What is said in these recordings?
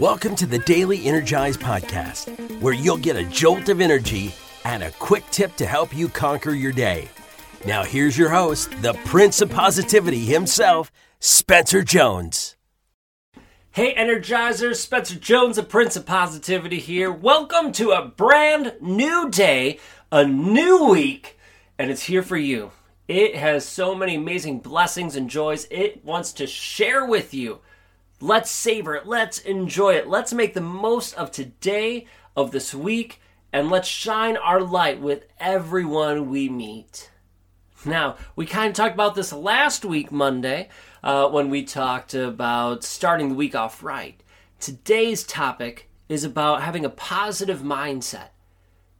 Welcome to the Daily Energize Podcast, where you'll get a jolt of energy and a quick tip to help you conquer your day. Now, here's your host, the Prince of Positivity himself, Spencer Jones. Hey, Energizers, Spencer Jones, the Prince of Positivity here. Welcome to a brand new day, a new week, and it's here for you. It has so many amazing blessings and joys it wants to share with you. Let's savor it. Let's enjoy it. Let's make the most of today, of this week, and let's shine our light with everyone we meet. Now, we kind of talked about this last week, Monday, uh, when we talked about starting the week off right. Today's topic is about having a positive mindset.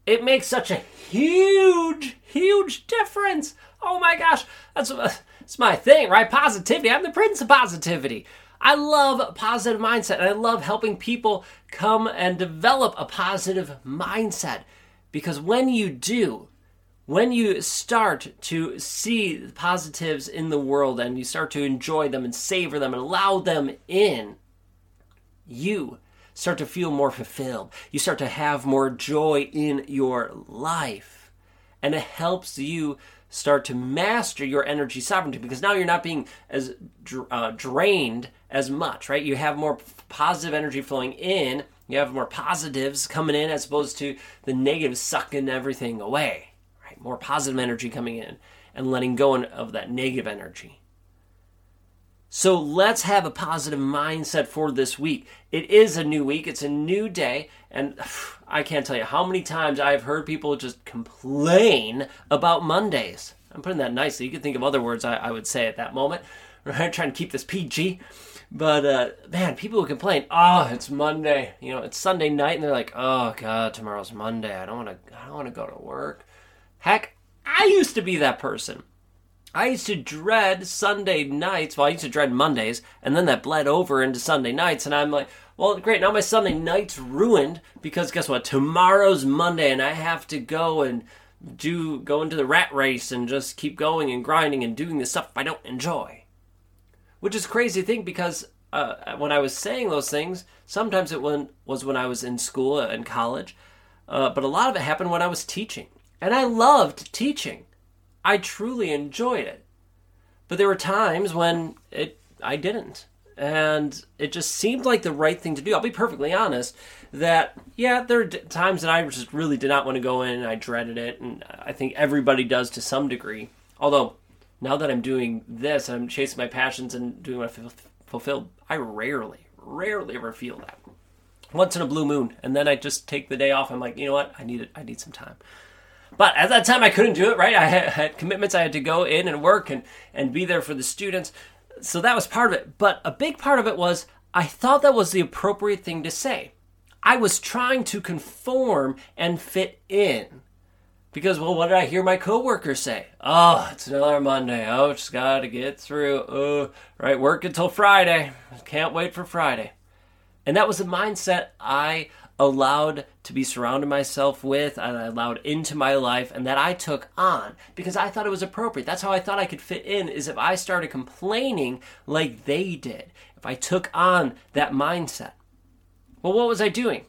It makes such a huge, huge difference. Oh my gosh, that's, that's my thing, right? Positivity. I'm the prince of positivity. I love positive mindset and I love helping people come and develop a positive mindset because when you do, when you start to see the positives in the world and you start to enjoy them and savor them and allow them in, you start to feel more fulfilled. You start to have more joy in your life. And it helps you start to master your energy sovereignty because now you're not being as uh, drained as much, right? You have more positive energy flowing in, you have more positives coming in as opposed to the negatives sucking everything away, right? More positive energy coming in and letting go of that negative energy. So let's have a positive mindset for this week. It is a new week, it's a new day, and I can't tell you how many times I've heard people just complain about Mondays. I'm putting that nicely. You can think of other words I, I would say at that moment, right? Trying to keep this PG. But uh, man, people who complain, oh, it's Monday. You know, it's Sunday night, and they're like, oh god, tomorrow's Monday. I don't want to. I don't want to go to work. Heck, I used to be that person. I used to dread Sunday nights. Well, I used to dread Mondays, and then that bled over into Sunday nights. And I'm like, well, great. Now my Sunday night's ruined because guess what? Tomorrow's Monday, and I have to go and do go into the rat race and just keep going and grinding and doing the stuff I don't enjoy. Which is crazy thing because uh, when I was saying those things, sometimes it was when I was in school and college, uh, but a lot of it happened when I was teaching, and I loved teaching. I truly enjoyed it. But there were times when it I didn't. And it just seemed like the right thing to do. I'll be perfectly honest that yeah, there are times that I just really did not want to go in and I dreaded it and I think everybody does to some degree. Although now that I'm doing this, I'm chasing my passions and doing what I feel fulfilled, I rarely, rarely ever feel that. Once in a blue moon, and then I just take the day off. I'm like, you know what? I need it. I need some time. But at that time, I couldn't do it, right? I had, commitments. I had to go in and work and, and be there for the students. So that was part of it. But a big part of it was I thought that was the appropriate thing to say. I was trying to conform and fit in. Because, well, what did I hear my coworkers say? Oh, it's another Monday. Oh, just got to get through. Oh, right, work until Friday. Can't wait for Friday. And that was the mindset I allowed to be surrounded myself with and allowed into my life and that I took on because I thought it was appropriate. That's how I thought I could fit in is if I started complaining like they did. If I took on that mindset. Well, what was I doing?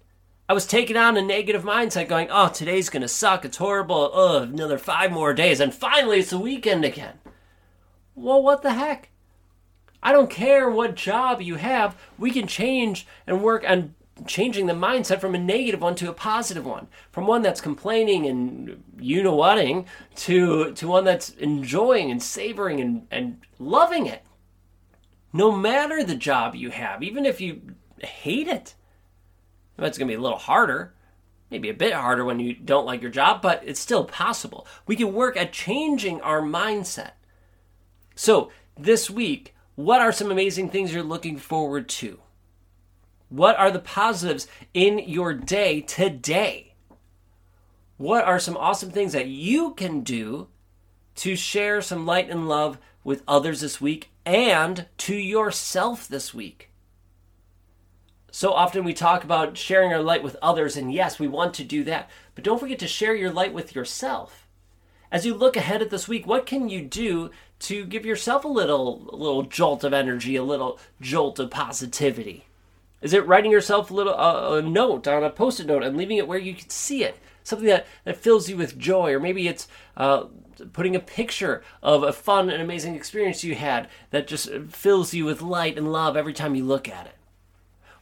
I was taking on a negative mindset going, "Oh, today's going to suck. It's horrible. Oh, another 5 more days and finally it's the weekend again." Well, what the heck? I don't care what job you have. We can change and work on changing the mindset from a negative one to a positive one, from one that's complaining and you know whating to to one that's enjoying and savoring and, and loving it. No matter the job you have, even if you hate it, That's going to be a little harder, maybe a bit harder when you don't like your job, but it's still possible. We can work at changing our mindset. So, this week, what are some amazing things you're looking forward to? What are the positives in your day today? What are some awesome things that you can do to share some light and love with others this week and to yourself this week? So often we talk about sharing our light with others, and yes, we want to do that, but don't forget to share your light with yourself. As you look ahead at this week, what can you do to give yourself a little, little jolt of energy, a little jolt of positivity? Is it writing yourself a little uh, a note on a post-it note and leaving it where you can see it? Something that, that fills you with joy, or maybe it's uh, putting a picture of a fun and amazing experience you had that just fills you with light and love every time you look at it.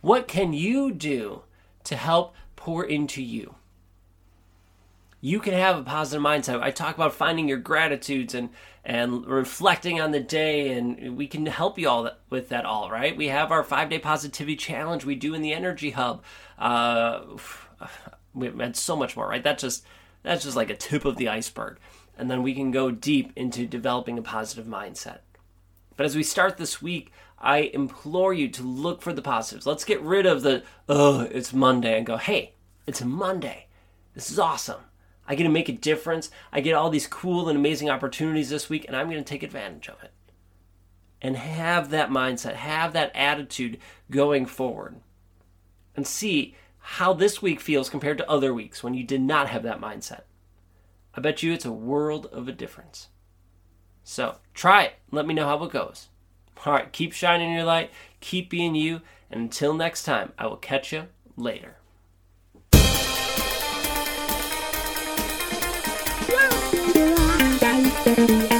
What can you do to help pour into you? You can have a positive mindset. I talk about finding your gratitudes and and reflecting on the day, and we can help you all with that. All right, we have our five day positivity challenge we do in the Energy Hub. Uh, we had so much more. Right, that's just that's just like a tip of the iceberg, and then we can go deep into developing a positive mindset. But as we start this week, I implore you to look for the positives. Let's get rid of the, oh, it's Monday, and go, hey, it's Monday. This is awesome. I get to make a difference. I get all these cool and amazing opportunities this week, and I'm going to take advantage of it. And have that mindset, have that attitude going forward. And see how this week feels compared to other weeks when you did not have that mindset. I bet you it's a world of a difference. So try it. Let me know how it goes. All right, keep shining your light, keep being you, and until next time, I will catch you later. Música